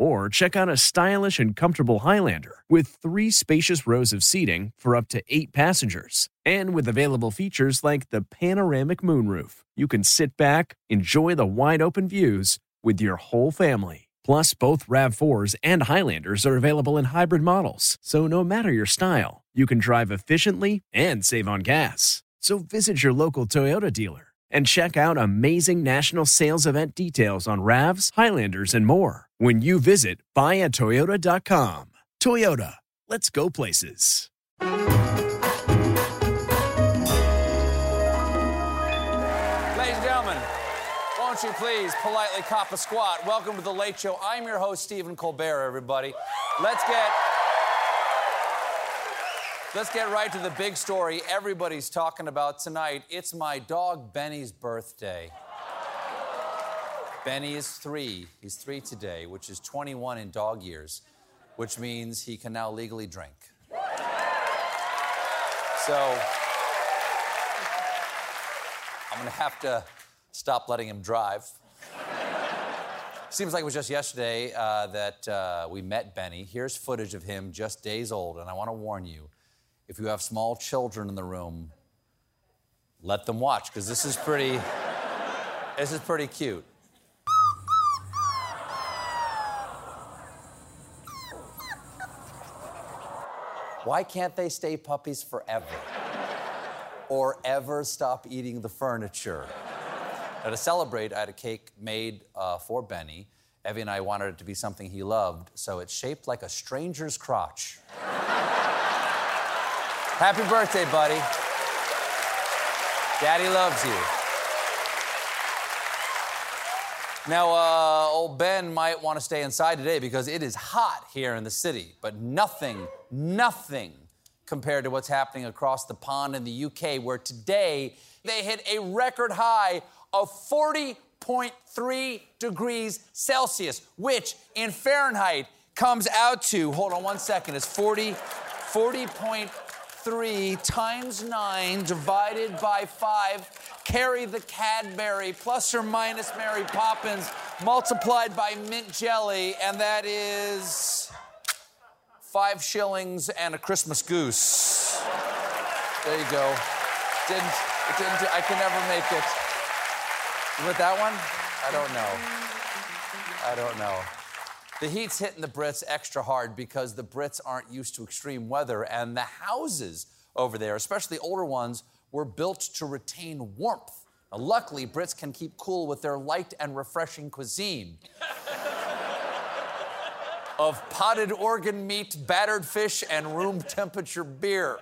Or check out a stylish and comfortable Highlander with three spacious rows of seating for up to eight passengers. And with available features like the panoramic moonroof, you can sit back, enjoy the wide open views with your whole family. Plus, both RAV4s and Highlanders are available in hybrid models, so no matter your style, you can drive efficiently and save on gas. So visit your local Toyota dealer and check out amazing national sales event details on RAVs, Highlanders, and more when you visit buyatoyota.com. Toyota, let's go places. Ladies and gentlemen, won't you please politely cop a squat? Welcome to the Late Show. I'm your host, Stephen Colbert, everybody. Let's get. Let's get right to the big story everybody's talking about tonight. It's my dog Benny's birthday. Benny is three. He's three today, which is 21 in dog years, which means he can now legally drink. So I'm gonna have to stop letting him drive. Seems like it was just yesterday uh, that uh, we met Benny. Here's footage of him just days old, and I want to warn you if you have small children in the room, let them watch because this is pretty. this is pretty cute. Why can't they stay puppies forever? or ever stop eating the furniture? Now, to celebrate, I had a cake made uh, for Benny. Evie and I wanted it to be something he loved, so it's shaped like a stranger's crotch. Happy birthday, buddy. Daddy loves you. Now, uh, old Ben might want to stay inside today because it is hot here in the city, but nothing, nothing compared to what's happening across the pond in the UK, where today they hit a record high of 40.3 degrees Celsius, which in Fahrenheit comes out to, hold on one second, it's 40, 40.3 times 9 divided by 5. Carry the Cadbury plus or minus Mary Poppins multiplied by mint jelly, and that is five shillings and a Christmas goose. There you go. Didn't, it didn't, I can never make it. With that one? I don't know. I don't know. The heat's hitting the Brits extra hard because the Brits aren't used to extreme weather, and the houses over there, especially older ones, were built to retain warmth. Now, luckily, Brits can keep cool with their light and refreshing cuisine of potted organ meat, battered fish, and room temperature beer.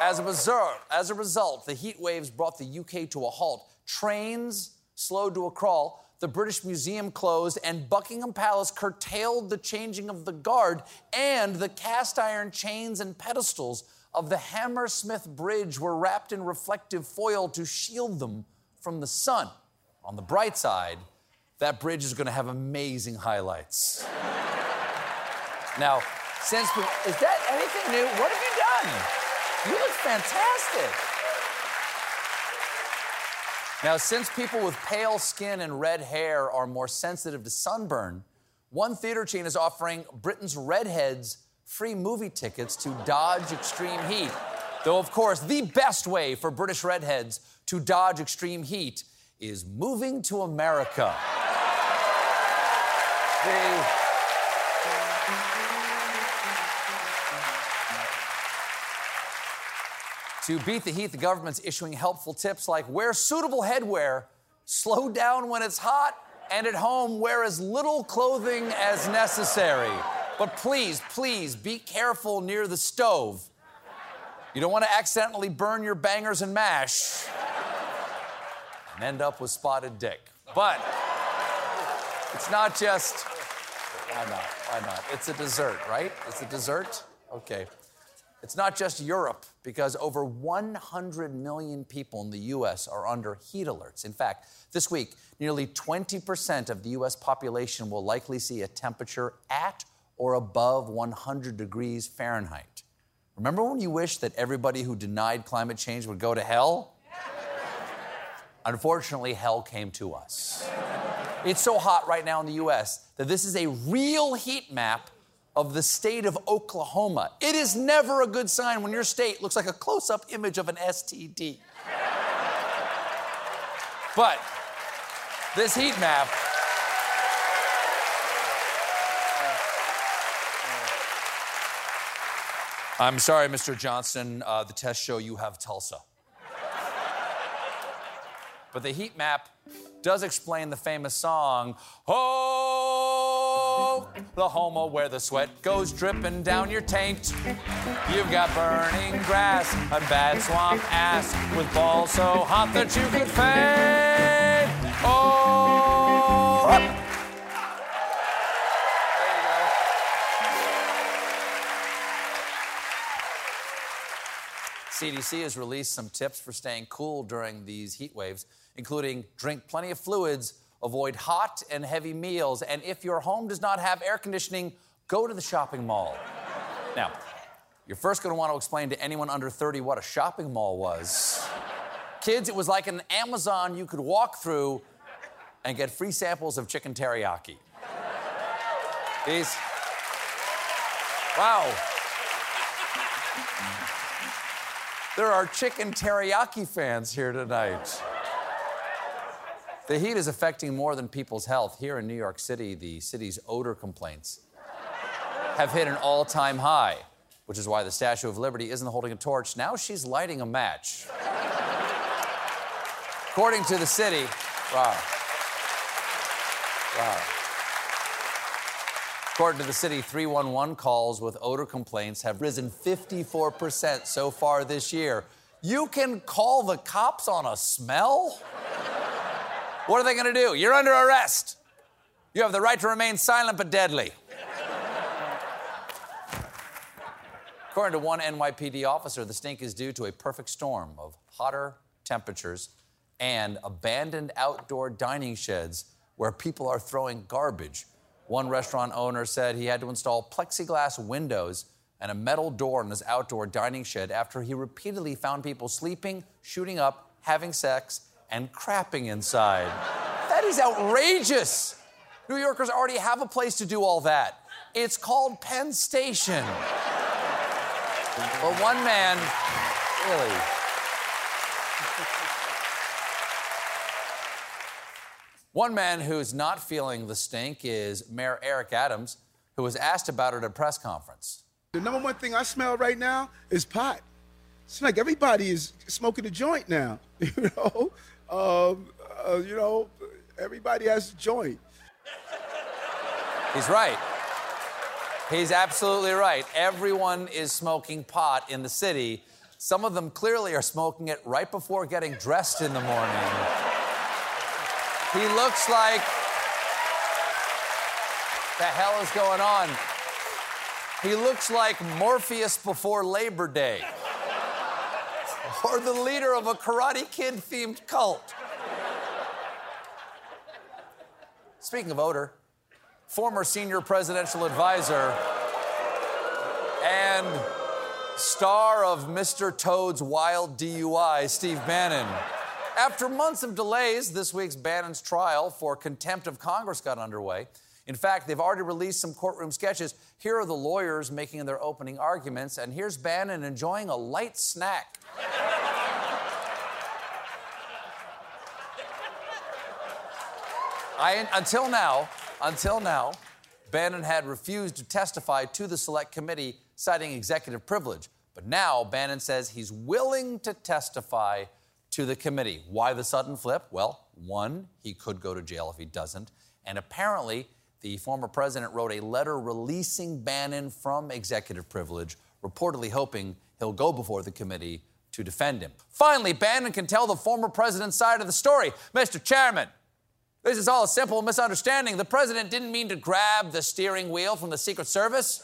As a, result, as a result, the heat waves brought the UK to a halt. Trains slowed to a crawl, the British Museum closed, and Buckingham Palace curtailed the changing of the guard, and the cast iron chains and pedestals of the Hammersmith Bridge were wrapped in reflective foil to shield them from the sun. On the bright side, that bridge is going to have amazing highlights. now, since is that anything new? What have you done? You look fantastic. Now, since people with pale skin and red hair are more sensitive to sunburn, one theater chain is offering Britain's redheads free movie tickets to dodge extreme heat. Though, of course, the best way for British redheads to dodge extreme heat is moving to America. The, to beat the heat, the government's issuing helpful tips like wear suitable headwear, slow down when it's hot, and at home wear as little clothing as necessary. But please, please be careful near the stove. You don't want to accidentally burn your bangers and mash and end up with spotted dick. But it's not just Why not? Why not? It's a dessert, right? It's a dessert? Okay. It's not just Europe, because over 100 million people in the US are under heat alerts. In fact, this week, nearly 20% of the US population will likely see a temperature at or above 100 degrees Fahrenheit. Remember when you wished that everybody who denied climate change would go to hell? Unfortunately, hell came to us. It's so hot right now in the US that this is a real heat map of the state of Oklahoma. It is never a good sign when your state looks like a close up image of an STD. but this heat map. I'm sorry, Mr. Johnson. Uh, the tests show you have Tulsa. but the heat map does explain the famous song, Oh, the homo where the sweat goes dripping down your taint. You've got burning grass and bad swamp ass with balls so hot that you could faint. Oh, go. CDC has released some tips for staying cool during these heat waves including drink plenty of fluids, avoid hot and heavy meals, and if your home does not have air conditioning, go to the shopping mall. now, you're first going to want to explain to anyone under 30 what a shopping mall was. Kids, it was like an Amazon you could walk through and get free samples of chicken teriyaki. These. Wow. There are chicken teriyaki fans here tonight. The heat is affecting more than people's health. Here in New York City, the city's odor complaints have hit an all time high, which is why the Statue of Liberty isn't holding a torch. Now she's lighting a match. According to the city, wow. Wow. According to the city, 311 calls with odor complaints have risen 54% so far this year. You can call the cops on a smell? What are they going to do? You're under arrest. You have the right to remain silent but deadly. According to one NYPD officer, the stink is due to a perfect storm of hotter temperatures and abandoned outdoor dining sheds where people are throwing garbage. One restaurant owner said he had to install plexiglass windows and a metal door in his outdoor dining shed after he repeatedly found people sleeping, shooting up, having sex, and crapping inside. That is outrageous. New Yorkers already have a place to do all that. It's called Penn Station. But one man, really. One man who's not feeling the stink is Mayor Eric Adams, who was asked about it at a press conference. The number one thing I smell right now is pot. It's like everybody is smoking a joint now, you know? Um, uh, you know, everybody has a joint. He's right. He's absolutely right. Everyone is smoking pot in the city. Some of them clearly are smoking it right before getting dressed in the morning. He looks like. The hell is going on? He looks like Morpheus before Labor Day or the leader of a Karate Kid themed cult. Speaking of odor, former senior presidential advisor and star of Mr. Toad's Wild DUI, Steve Bannon. After months of delays, this week's Bannon's trial for contempt of Congress got underway. In fact, they've already released some courtroom sketches. Here are the lawyers making their opening arguments, and here's Bannon enjoying a light snack. I, until now, until now, Bannon had refused to testify to the select committee, citing executive privilege. But now Bannon says he's willing to testify to the committee. Why the sudden flip? Well, one, he could go to jail if he doesn't. And apparently, the former president wrote a letter releasing Bannon from executive privilege, reportedly hoping he'll go before the committee to defend him. Finally, Bannon can tell the former president's side of the story. Mr. Chairman, This is all a simple misunderstanding. The president didn't mean to grab the steering wheel from the Secret Service.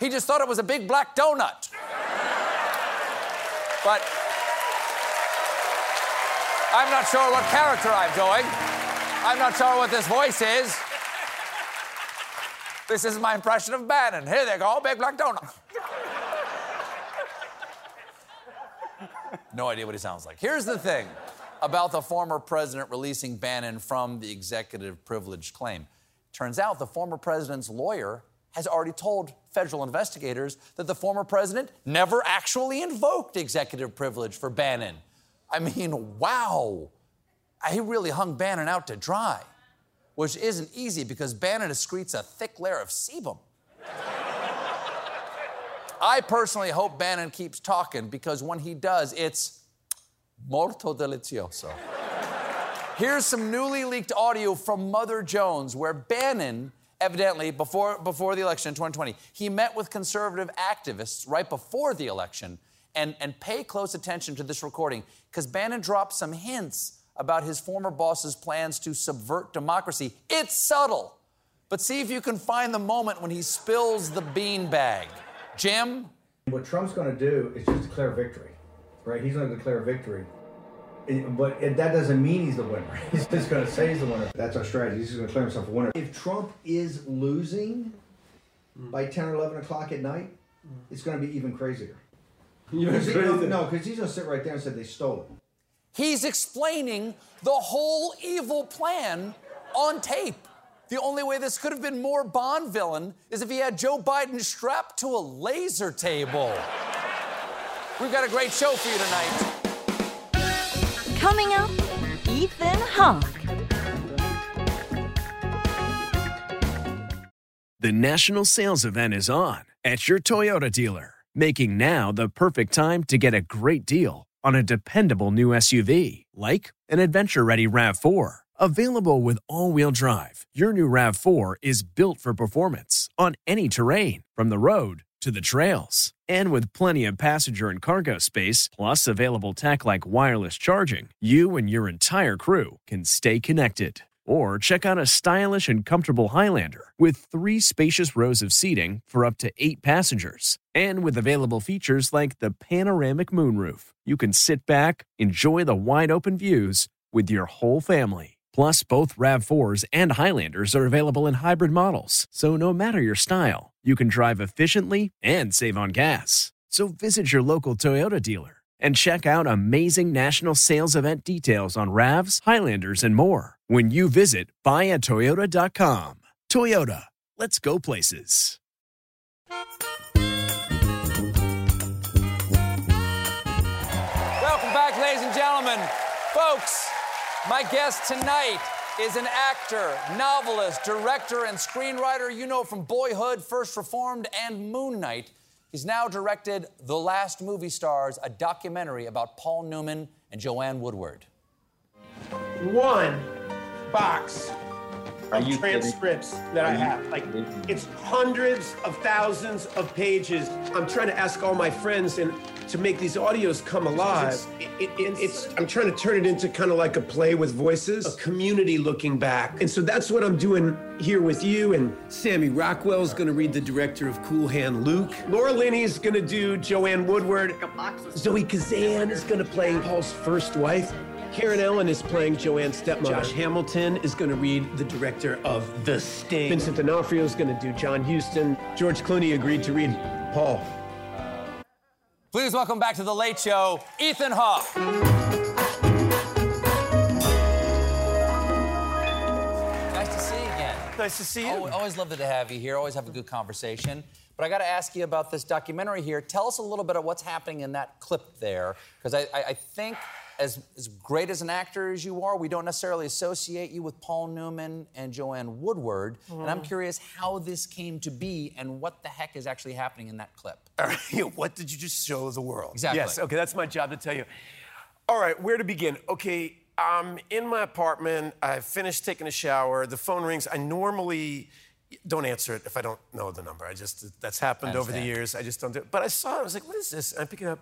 He just thought it was a big black donut. But I'm not sure what character I'm doing. I'm not sure what this voice is. This is my impression of Bannon. Here they go, big black donut. no idea what he sounds like. Here's the thing about the former president releasing Bannon from the executive privilege claim. Turns out the former president's lawyer has already told federal investigators that the former president never actually invoked executive privilege for Bannon. I mean, wow. He really hung Bannon out to dry, which isn't easy because Bannon excretes a thick layer of sebum. I personally hope Bannon keeps talking because when he does, it's molto delicioso. Here's some newly leaked audio from Mother Jones where Bannon, evidently, before, before the election in 2020, he met with conservative activists right before the election. And, and pay close attention to this recording because Bannon dropped some hints about his former boss's plans to subvert democracy. It's subtle, but see if you can find the moment when he spills the beanbag. Jim? What Trump's going to do is just declare victory, right? He's going to declare victory. But that doesn't mean he's the winner. He's just going to say he's the winner. That's our strategy. He's just going to declare himself a winner. If Trump is losing by 10 or 11 o'clock at night, it's going to be even crazier. Because he- no, no, because he's going to sit right there and say they stole it. He's explaining the whole evil plan on tape. The only way this could have been more Bond villain is if he had Joe Biden strapped to a laser table. We've got a great show for you tonight. Coming up, Ethan Hawke. The national sales event is on at your Toyota dealer, making now the perfect time to get a great deal on a dependable new SUV like an adventure ready RAV4. Available with all wheel drive, your new RAV4 is built for performance on any terrain, from the road to the trails. And with plenty of passenger and cargo space, plus available tech like wireless charging, you and your entire crew can stay connected. Or check out a stylish and comfortable Highlander with three spacious rows of seating for up to eight passengers. And with available features like the panoramic moonroof, you can sit back, enjoy the wide open views with your whole family. Plus, both RAV4s and Highlanders are available in hybrid models, so no matter your style, you can drive efficiently and save on gas. So visit your local Toyota dealer and check out amazing national sales event details on RAVs, Highlanders, and more when you visit buyatoyota.com. Toyota, let's go places. Welcome back, ladies and gentlemen. Folks, my guest tonight is an actor, novelist, director, and screenwriter you know from Boyhood, First Reformed, and Moon Knight. He's now directed The Last Movie Stars, a documentary about Paul Newman and Joanne Woodward. one box of you kidding? transcripts that I Are you have. Like kidding? it's hundreds of thousands of pages. I'm trying to ask all my friends and to make these audios come alive. It, it, it- it's I'm trying to turn it into kind of like a play with voices, a community looking back. And so that's what I'm doing here with you. And Sammy Rockwell's going to read the director of Cool Hand Luke. Laura Linney's going to do Joanne Woodward. Zoe Kazan is going to play Paul's first wife. Karen Allen is playing Joanne's stepmother. Josh Hamilton is going to read the director of The Sting. Vincent D'Onofrio is going to do John Huston. George Clooney agreed to read Paul. Please welcome back to The Late Show, Ethan Hawke. Nice to see you again. Nice to see you. Always love to have you here. Always have a good conversation. But I got to ask you about this documentary here. Tell us a little bit of what's happening in that clip there, because I, I, I think as, as great as an actor as you are, we don't necessarily associate you with Paul Newman and Joanne Woodward. And I'm mm. curious how this came to be and what the heck is actually happening in that clip. All right, what did you just show the world? Exactly. Yes, okay, that's my job to tell you. All right, where to begin? Okay, I'm in my apartment. I finished taking a shower. The phone rings. I normally don't answer it if I don't know the number. I just, that's happened over the years. I just don't do it. But I saw it. I was like, what is this? And I pick it up.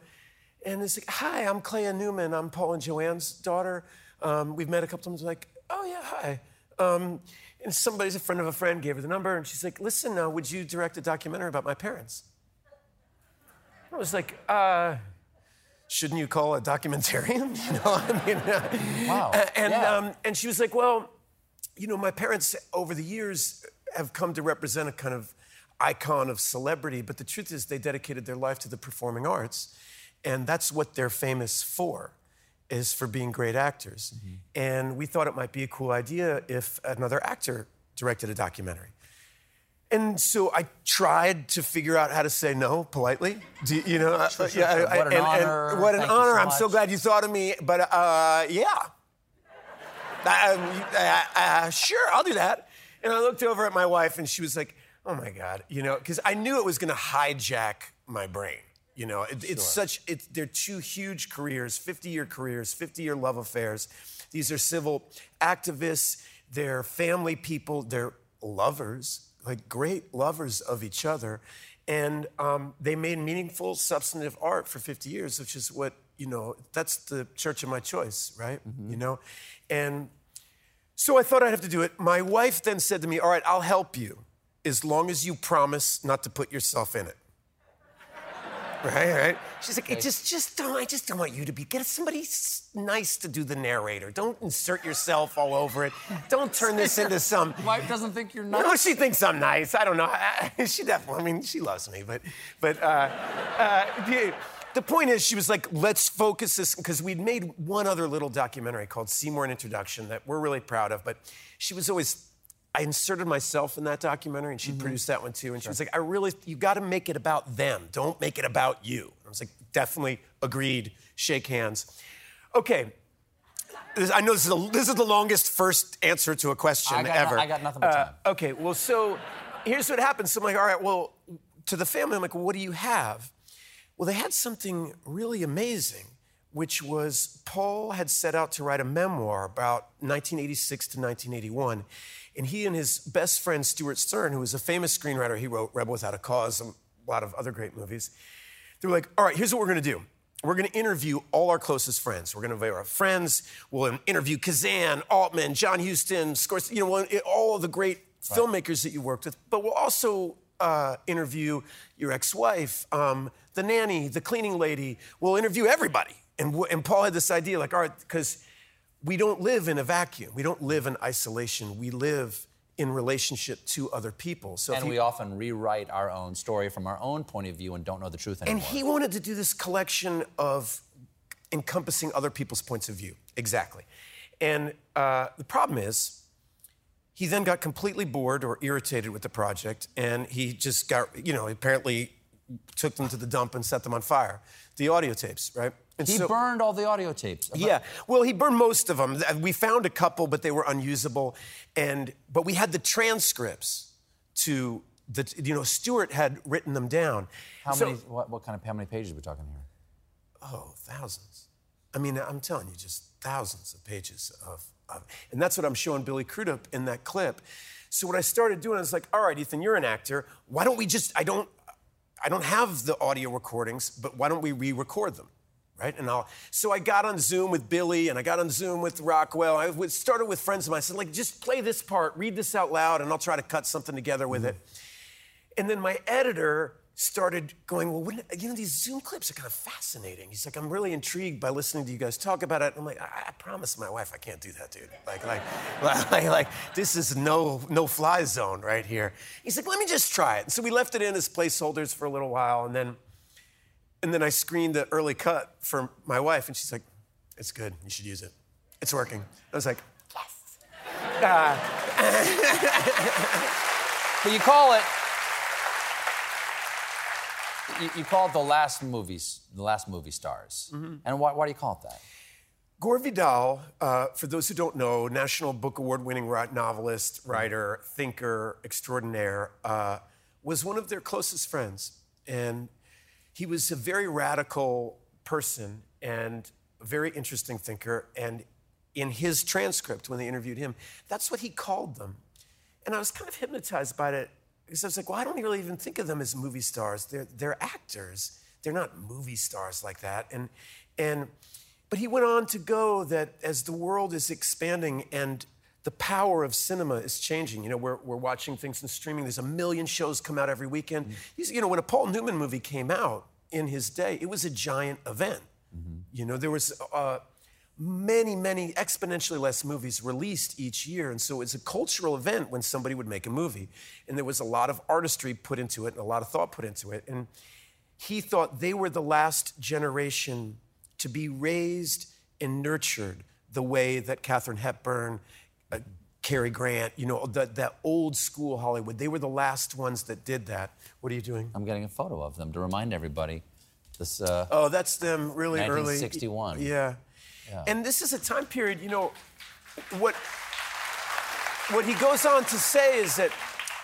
And it's like, hi, I'm Clea Newman. I'm Paul and Joanne's daughter. Um, we've met a couple times. Like, oh yeah, hi. Um, and somebody's a friend of a friend gave her the number, and she's like, listen, uh, would you direct a documentary about my parents? I was like, uh, shouldn't you call a documentarian? You know, I mean, uh, Wow. And Yeah. um, and she was like, well, you know, my parents over the years have come to represent a kind of icon of celebrity, but the truth is they dedicated their life to the performing arts, and that's what they're famous for, is for being great actors. And we thought it might be a cool idea if another actor directed a documentary. And so I tried to figure out how to say no politely. Do you, know? uh, sure, yeah, sure. I- What an and- and honor. what an Thank honor! so I'm so glad you thought of me. But uh, yeah, um, uh, uh, sure, I'll do that. And I looked over at my wife, and she was like, "Oh my God," you know, because I knew it was going to hijack my brain. You know, it, it's such. It's they're two huge careers, 50-year careers, 50-year love affairs. These are civil activists. They're family people. They're lovers, like great lovers of each other, and um, they made meaningful, substantive art for 50 years, which is what you know. That's the church of my choice, right? You know, and so I thought I'd have to do it. My wife then said to me, All right, I'll help you as long as you promise not to put yourself in it. Right, right. She's like, just, just don't. I just don't want you to be. Get somebody nice to do the narrator. Don't insert yourself all over it. Don't turn this into some. Wife doesn't think you're nice. No, she thinks I'm nice. I don't know. she definitely. I mean, she loves me, but, but uh, uh, the, the point is, she was like, let's focus this because we'd made one other little documentary called Seymour: An Introduction that we're really proud of. But she was always. I inserted myself in that documentary, and she produced that one too. And she was like, "I really, you got to make it about them. Don't make it about you." I was like, "Definitely agreed." Shake hands. Okay. This- I know this is, a, this is the longest first answer to a question I got no- ever. I got nothing but time. Uh, okay, well, so here's what happens. So I'm like, all right, well, to the family, I'm like, well, what do you have? Well, they had something really amazing, which was Paul had set out to write a memoir about 1986 to 1981. And he and his best friend, Stewart Stern, who was a famous screenwriter, he wrote Rebel Without a Cause and a lot of other great movies. They were like, all right, here's what we're gonna do. We're gonna interview all our closest friends. We're gonna invite our friends. We'll interview Kazan, Altman, John Huston, Scorsese, you know, all of the great filmmakers that you worked with. But we'll also uh, interview your ex-wife, um, the nanny, the cleaning lady. We'll interview everybody. And, and Paul had this idea, like, all right, because we don't live in a vacuum. We don't live in isolation. We live in relationship to other people. So And you- we often rewrite our own story from our own point of view and don't know the truth anymore. and he wanted to do this collection of encompassing other people's points of view. Exactly. And uh, the problem is, he then got completely bored or irritated with the project, and he just got, you know, apparently took them to the dump and set them on fire. The audio tapes, right? And he so- burned all the audio tapes. yeah, well, he burned most of them. We found a couple, but they were unusable. And but we had the transcripts to the. You know, Stewart had written them down. How So- many? What, what kind of? How many pages are we talking here? Oh, thousands. I mean, I'm telling you, just thousands of pages of, of and that's what I'm showing Billy Crudup in that clip. So what I started doing, I was like, all right, Ethan, you're an actor. Why don't we just? I don't, I don't have the audio recordings, but why don't we re-record them? Right? And I'll, so I got on Zoom with Billy and I got on Zoom with Rockwell. I started with friends of mine. I said, like, just play this part, read this out loud, and I'll try to cut something together with mm-hmm. it. And then my editor started going, well, wouldn't, you know, these Zoom clips are kind of fascinating. He's like, I'm really intrigued by listening to you guys talk about it. I'm like, I, I promise my wife I can't do that, dude. Like, like, like, like, this is no, no fly zone right here. He's like, let me just try it. And so we left it in as placeholders for a little while, and then, and then I screened the early cut for my wife, and she's like, it's good. You should use it. It's working. I was like, yes. Uh, but you call it. You, you call it the last movies, the last movie stars. Mm-hmm. And why, why do you call it that? Gore Vidal, uh, for those who don't know, National Book Award winning novelist, writer, thinker extraordinaire, uh, was one of their closest friends. And he was a very radical person and a very interesting thinker. And in his transcript, when they interviewed him, that's what he called them. And I was kind of hypnotized by it because I was like, well, I don't really even think of them as movie stars. They're, they're actors. They're not movie stars like that. And, and, but he went on to go that as the world is expanding and the power of cinema is changing. You know, we're, we're watching things in streaming. There's a million shows come out every weekend. Mm-hmm. You know, when a Paul Newman movie came out in his day, it was a giant event. Mm-hmm. You know, there was uh, many, many exponentially less movies released each year. And so it's a cultural event when somebody would make a movie. And there was a lot of artistry put into it and a lot of thought put into it. And he thought they were the last generation to be raised and nurtured the way that Katharine Hepburn, uh, Cary Grant, you know, that, that old school Hollywood, they were the last ones that did that. What are you doing? I'm getting a photo of them to remind everybody. This. Uh, oh, that's them really 1961. early. 1961. Yeah. Yeah. And this is a time period, you know, what, what he goes on to say is that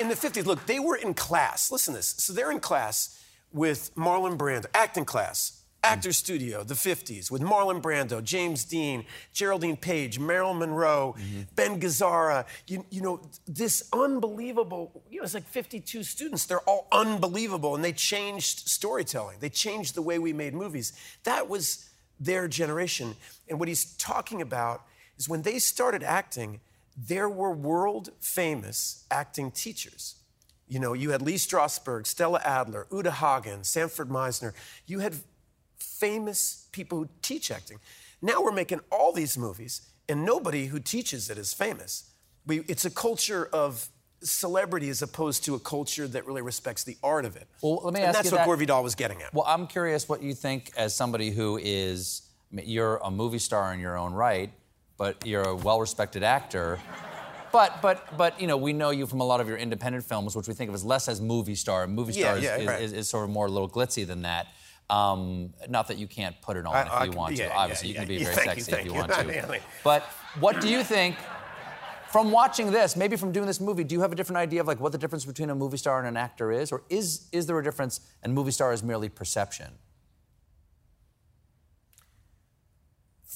in the 50s, look, they were in class. Listen to this. So they're in class with Marlon Brando, acting class, Actor Studio, the 50s, with Marlon Brando, James Dean, Geraldine Page, Marilyn Monroe, mm-hmm. Ben Gazzara. You, you know, this unbelievable, you know, it's like 52 students. They're all unbelievable, and they changed storytelling. They changed the way we made movies. That was their generation. And what he's talking about is when they started acting, there were world famous acting teachers. You know, you had Lee Strasberg, Stella Adler, Uta Hagen, Sanford Meisner. You had famous people who teach acting. Now we're making all these movies, and nobody who teaches it is famous. We, it's a culture of celebrity as opposed to a culture that really respects the art of it. Well, let me and ask that's you what that. Gore Vidal was getting at. Well, I'm curious what you think as somebody who is you're a movie star in your own right, but you're a well-respected actor. But but but you know we know you from a lot of your independent films, which we think of as less as movie star. Movie star yeah, is, yeah, right. is, is, sort of more a little glitzy than that. Um, not that you can't put it on I, if I, you want yeah, to. Obviously, you can be very sexy you, if you thank want to. but what do you think? From watching this, maybe from doing this movie, do you have a different idea of like what the difference between a movie star and an actor is, or is is there a difference? And movie star is merely perception.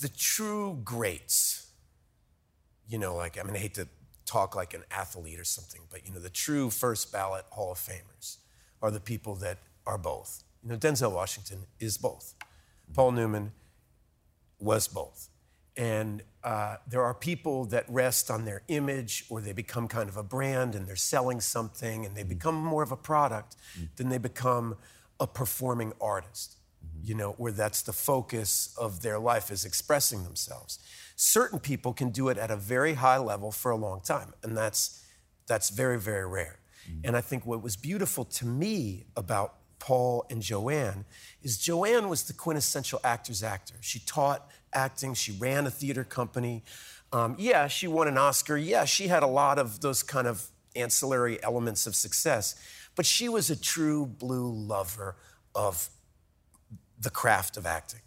The true greats, you know, like I mean, I hate to talk like an athlete or something, but you know, the true first ballot Hall of Famers are the people that are both. You know, Denzel Washington is both. Paul Newman was both. And uh, there are people that rest on their image or they become kind of a brand and they're selling something and they become more of a product mm-hmm. than they become a performing artist, mm-hmm. you know, where that's the focus of their life is expressing themselves. Certain people can do it at a very high level for a long time, and that's, that's very, very rare. Mm-hmm. And I think what was beautiful to me about Paul and Joanne is Joanne was the quintessential actor's actor. She taught acting, she ran a theater company. Um, yeah, she won an Oscar. Yeah, she had a lot of those kind of ancillary elements of success. But she was a true blue lover of the craft of acting.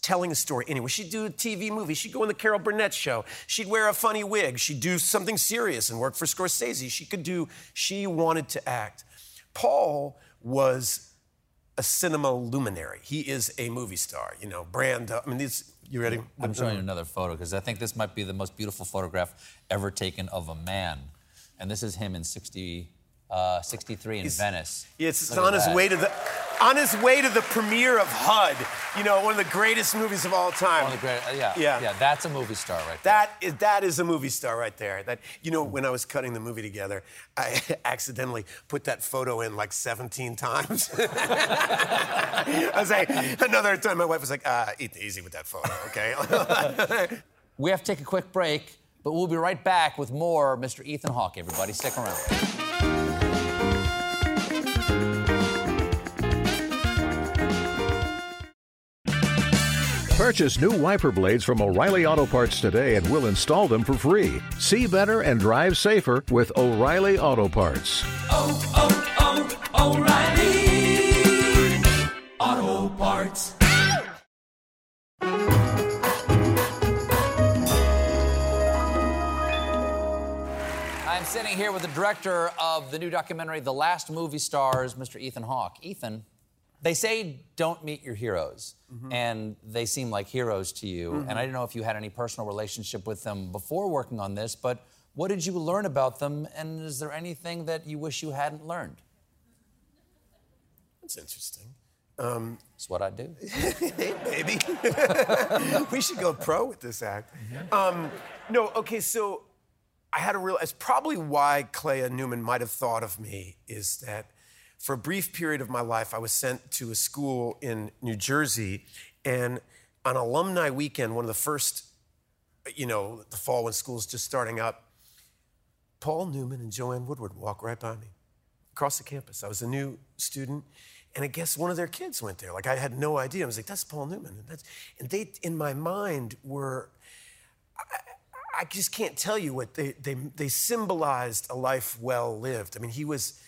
Telling a story anyway. She'd do a TV movie. She'd go on the Carol Burnett show. She'd wear a funny wig. She'd do something serious and work for Scorsese. She could do, she wanted to act. Paul was a cinema luminary. He is a movie star. You know, brand. I mean, these. You ready? I'm showing you another photo because I think this might be the most beautiful photograph ever taken of a man, and this is him in 60, uh, 63 in He's, Venice. Yeah, it's, on his way to the on his way to the premiere of HUD, you know, one of the greatest movies of all time. One of the great, uh, yeah, yeah, yeah. That's a movie star right there. That is that is a movie star right there. That you know, when I was cutting the movie together, I accidentally put that photo in like 17 times. I was like, another time, my wife was like, uh, "Easy with that photo, okay?" we have to take a quick break, but we'll be right back with more Mr. Ethan Hawke. Everybody, stick around. Purchase new wiper blades from O'Reilly Auto Parts today and we'll install them for free. See better and drive safer with O'Reilly Auto Parts. Oh, oh, oh, O'Reilly Auto Parts. I'm sitting here with the director of the new documentary, The Last Movie Stars, Mr. Ethan Hawke. Ethan, they say don't meet your heroes, mm-hmm. and they seem like heroes to you. Mm-hmm. And I don't know if you had any personal relationship with them before working on this, but what did you learn about them, and is there anything that you wish you hadn't learned? That's interesting. Um, That's what I do. hey, baby. we should go pro with this act. Mm-hmm. Um, no, okay, so I had a real. It's probably why Clea Newman might have thought of me is that for a brief period of my life, I was sent to a school in New Jersey, and on alumni weekend, one of the first, you know, the fall when school's just starting up, Paul Newman and Joanne Woodward walk right by me across the campus. I was a new student, and I guess one of their kids went there. Like I had no idea. I was like, "That's Paul Newman," and, that's, and they, in my mind, were. I, I just can't tell you what they, they they symbolized a life well lived. I mean, he was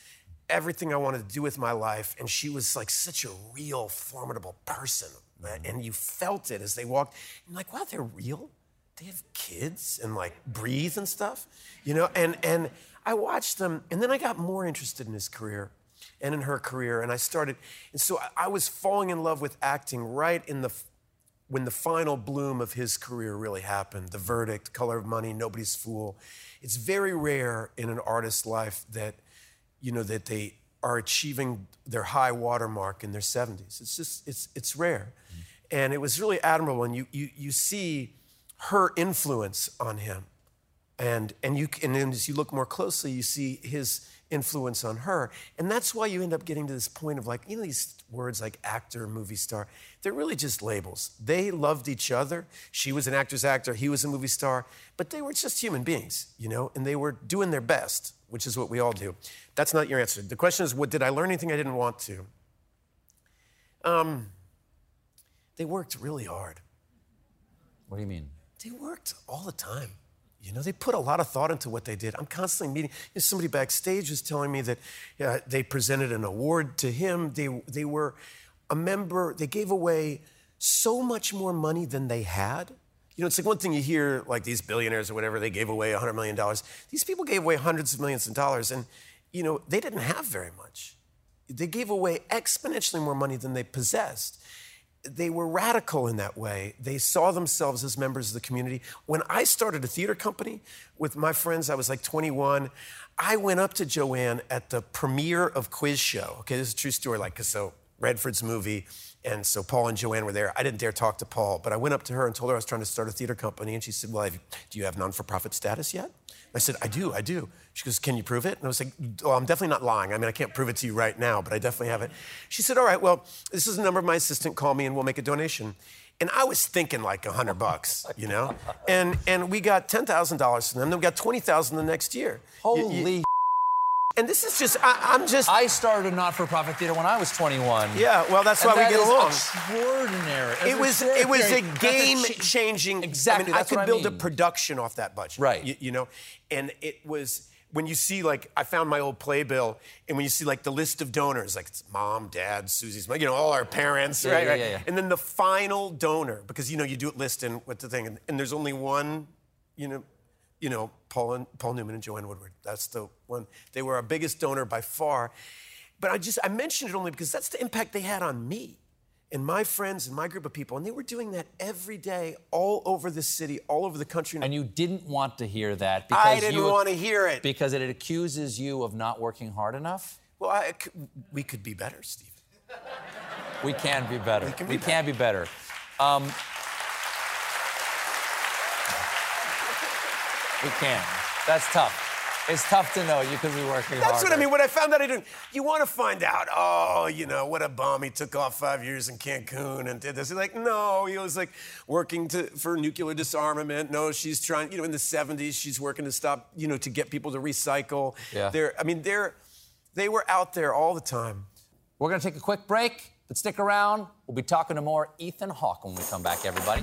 everything I wanted to do with my life, and she was like such a real, formidable person, mm-hmm. and you felt it as they walked. You're like, wow, they're real. They have kids and like breathe and stuff, you know. And and I watched them, and then I got more interested in his career and in her career, and I started. And so I, I was falling in love with acting right in the when the final bloom of his career really happened. The verdict, Color of Money, Nobody's Fool. It's very rare in an artist's life that you know that they are achieving their high watermark in their 70s. It's just it's it's rare, mm-hmm. and it was really admirable. And you you you see her influence on him, and and you and then as you look more closely, you see his influence on her, and that's why you end up getting to this point of like you know these words like actor, movie star. They're really just labels. They loved each other. She was an actor's actor. He was a movie star, but they were just human beings, you know, and they were doing their best, which is what we all do. That's not your answer. The question is, what did I learn anything I didn't want to? Um, they worked really hard. What do you mean? They worked all the time. You know, they put a lot of thought into what they did. I'm constantly meeting. You know, somebody backstage was telling me that uh, they presented an award to him. They they were a member. They gave away so much more money than they had. You know, it's like one thing you hear, like these billionaires or whatever, they gave away $100 million. These people gave away hundreds of millions of dollars, and, you know, they didn't have very much. They gave away exponentially more money than they possessed they were radical in that way. They saw themselves as members of the community. When I started a theater company with my friends, I was like 21. I went up to Joanne at the premiere of Quiz Show. Okay, this is a true story. Like, so Redford's movie, and so Paul and Joanne were there. I didn't dare talk to Paul, but I went up to her and told her I was trying to start a theater company, and she said, "Well, do you have non-for-profit status yet?" I said, "I do, I do." She goes, "Can you prove it?" And I was like, "Oh, I'm definitely not lying. I mean, I can't prove it to you right now, but I definitely have it." She said, "All right, well, this is the number of my assistant. Call me, and we'll make a donation." And I was thinking like a hundred bucks, you know, and and we got ten thousand dollars from them. Then we got twenty thousand the next year. You- you- Holy. And this is just, I, I'm just. I started a not-for-profit theater when I was 21. yeah, well, that's And why we get along. Extraordinary. It was it was a game-changing. Exactly, I, mean, I could what I build a production off that budget. Right. You, you know, and it was when you see like I found my old playbill, and when you see like the list of donors, like it's mom, dad, Susie's, mom, you know, all our parents, Yeah, right? yeah, right? yeah. And then the final donor, because you know you do it listing with the thing, and, and there's only one, you know. You know, Paul and Paul Newman and Joanne Woodward. That's the one. They were our biggest donor by far. But I just I mentioned it only because that's the impact they had on me and my friends and my group of people. And they were doing that every day, all over the city, all over the country. And you didn't want to hear that because I didn't you- want to hear it. because it accuses you of not working hard enough. well, I, we could be better, Steve. We can be better. We can be be, can be better. Um, we can't. That's tough. It's tough to know you could be working That's what I mean. When I found out I didn't, you want to find out, oh, you know, what a bomb. He took off five years in Cancun and did this. You're like, no, he was like working to, for nuclear disarmament. No, she's trying, you know, in the 70s, she's working to stop, you know, to get people to recycle. Yeah. They're, I mean, they're, they were out there all the time. We're going to take a quick break, but stick around. We'll be talking to more Ethan Hawke when we come back, everybody.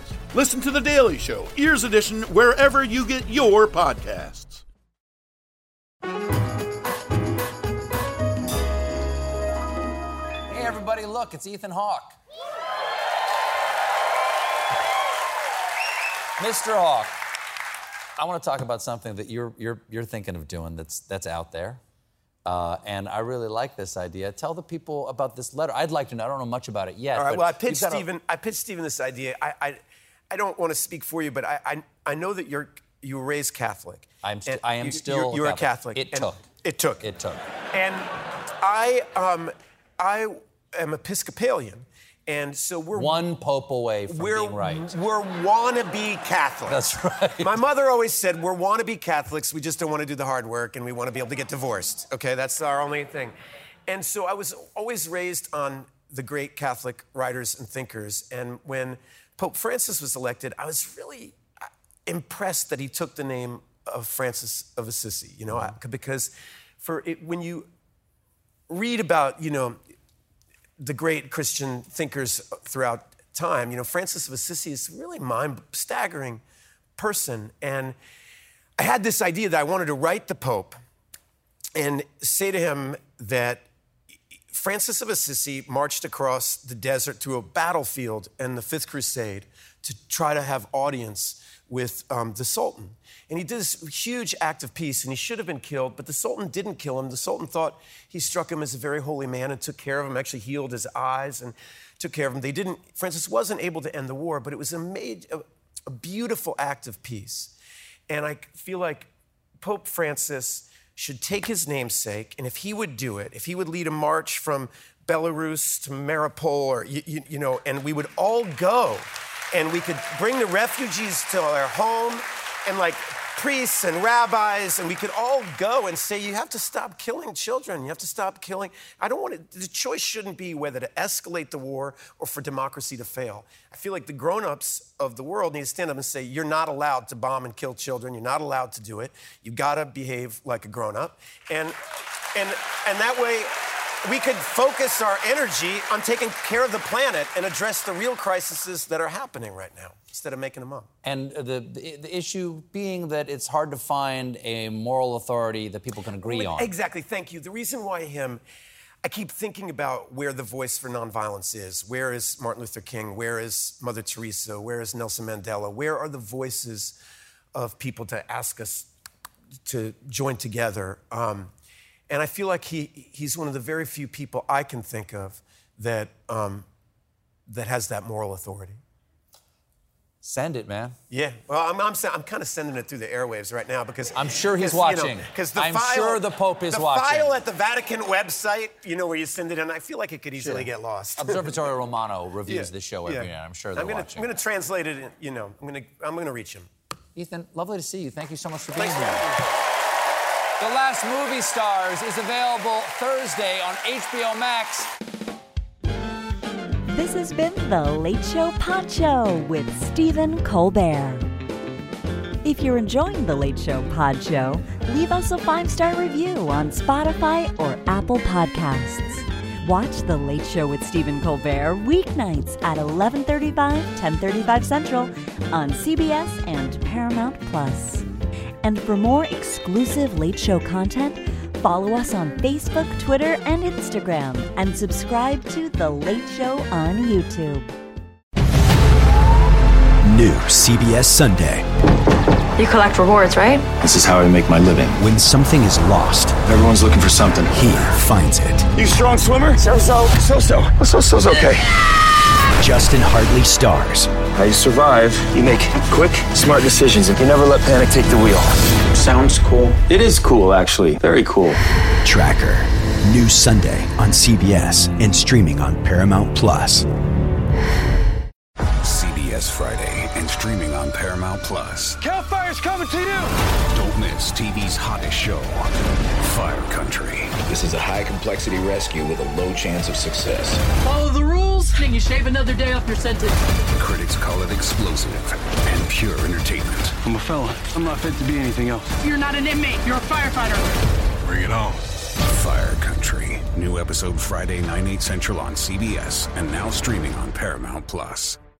Listen to The Daily Show, Ears Edition, wherever you get your podcasts. Hey, everybody, look, it's Ethan Hawke. Mr. Hawke, I want to talk about something that you're you're you're thinking of doing that's that's out there. Uh, and I really like this idea. Tell the people about this letter. I'd like to know. I don't know much about it yet. All right. but Well, I pitched got a- Stephen. I pitched Stephen this idea. I, I, I don't want to speak for you, but I, I, I know that you're you were raised Catholic. I'm st- I am you- still You're, you're a Catholic. It took. It took. It took. And I, um, I am Episcopalian, and so we're One pope away from we're being right. we're wannabe Catholics. That's right. My mother always said we're wannabe Catholics. We just don't want to do the hard work, and we want to be able to get divorced. Okay, that's our only thing. And so I was always raised on the great Catholic writers and thinkers. And when Pope Francis was elected, I was really uh, impressed that he took the name of Francis of Assisi. You know, I- because for it, when you read about, you know, the great Christian thinkers throughout time. You know, Francis of Assisi is a really mind staggering person. And I had this idea that I wanted to write the Pope and say to him that Francis of Assisi marched across the desert to a battlefield in the Fifth Crusade to try to have audience with um, the Sultan. And he did this huge act of peace, and he should have been killed, but the Sultan didn't kill him. The Sultan thought he struck him as a very holy man and took care of him, actually healed his eyes and took care of him. They didn't, Francis wasn't able to end the war, but it was a, made, a, a beautiful act of peace. And I feel like Pope Francis should take his namesake, and if he would do it, if he would lead a march from Belarus to Mariupol, or you, you, you know, and we would all go, and we could bring the refugees to our home, and like priests and rabbis, and we could all go and say, you have to stop killing children. You have to stop killing. I don't want to, the choice shouldn't be whether to escalate the war or for democracy to fail. I feel like the grown ups of the world need to stand up and say, you're not allowed to bomb and kill children. You're not allowed to do it. You've got to behave like a grown up. And, and, and that way, we could focus our energy on taking care of the planet and address the real crises that are happening right now instead of making them up. And the, the the issue being that it's hard to find a moral authority that people can agree on. Exactly. Thank you. The reason why him, I keep thinking about where the voice for nonviolence is. Where is Martin Luther King? Where is Mother Teresa? Where is Nelson Mandela? Where are the voices of people to ask us to join together? Um, and I feel like he, he's one of the very few people I can think of that, um, that has that moral authority. Send it, man. Yeah, well, I'm, I'm, I'm kind of sending it through the airwaves right now because I'm sure he's 'cause, you know, the I'm file, sure the Pope is the watching. file at the Vatican website, you know, where you send it in, I feel like it could easily get lost. Osservatore Romano reviews Yeah, this show every yeah. night. I'm sure they're I'm gonna, watching. I'm going to translate it. In, you know, I'm going to I'm going to reach him. Ethan, lovely to see you. Thank you so much for being Thanks here. The Last Movie Stars is available Thursday on HBO Max. This has been The Late Show Pod Show with Stephen Colbert. If you're enjoying The Late Show Pod Show, leave us a five star review on Spotify or Apple Podcasts. Watch The Late Show with Stephen Colbert weeknights at 11:35, 10:35 Central on CBS and Paramount Plus. And for more exclusive Late Show content, follow us on Facebook, Twitter, and Instagram, and subscribe to The Late Show on YouTube. New CBS Sunday. You collect rewards, right? This is how I make my living. When something is lost, everyone's looking for something. He finds it. You strong swimmer? So so. So so. So so's okay. Justin Hartley stars. How you survive? You make quick, smart decisions, and you never let panic take the wheel. Sounds cool. It is cool, actually. Very cool. Tracker. New Sunday on CBS and streaming on Paramount Plus. CBS Friday and streaming on Paramount Plus. Cal Fire's coming to you! Don't miss TV's hottest show, Fire Country. This is a high complexity rescue with a low chance of success. Follow the rules, and you shave another day off your sentence. Critics call it explosive and pure entertainment. I'm a fella. I'm not fit to be anything else. You're not an inmate, you're a firefighter. Bring it on. Fire Country. New episode Friday, 9, 8 central on CBS and now streaming on Paramount Plus.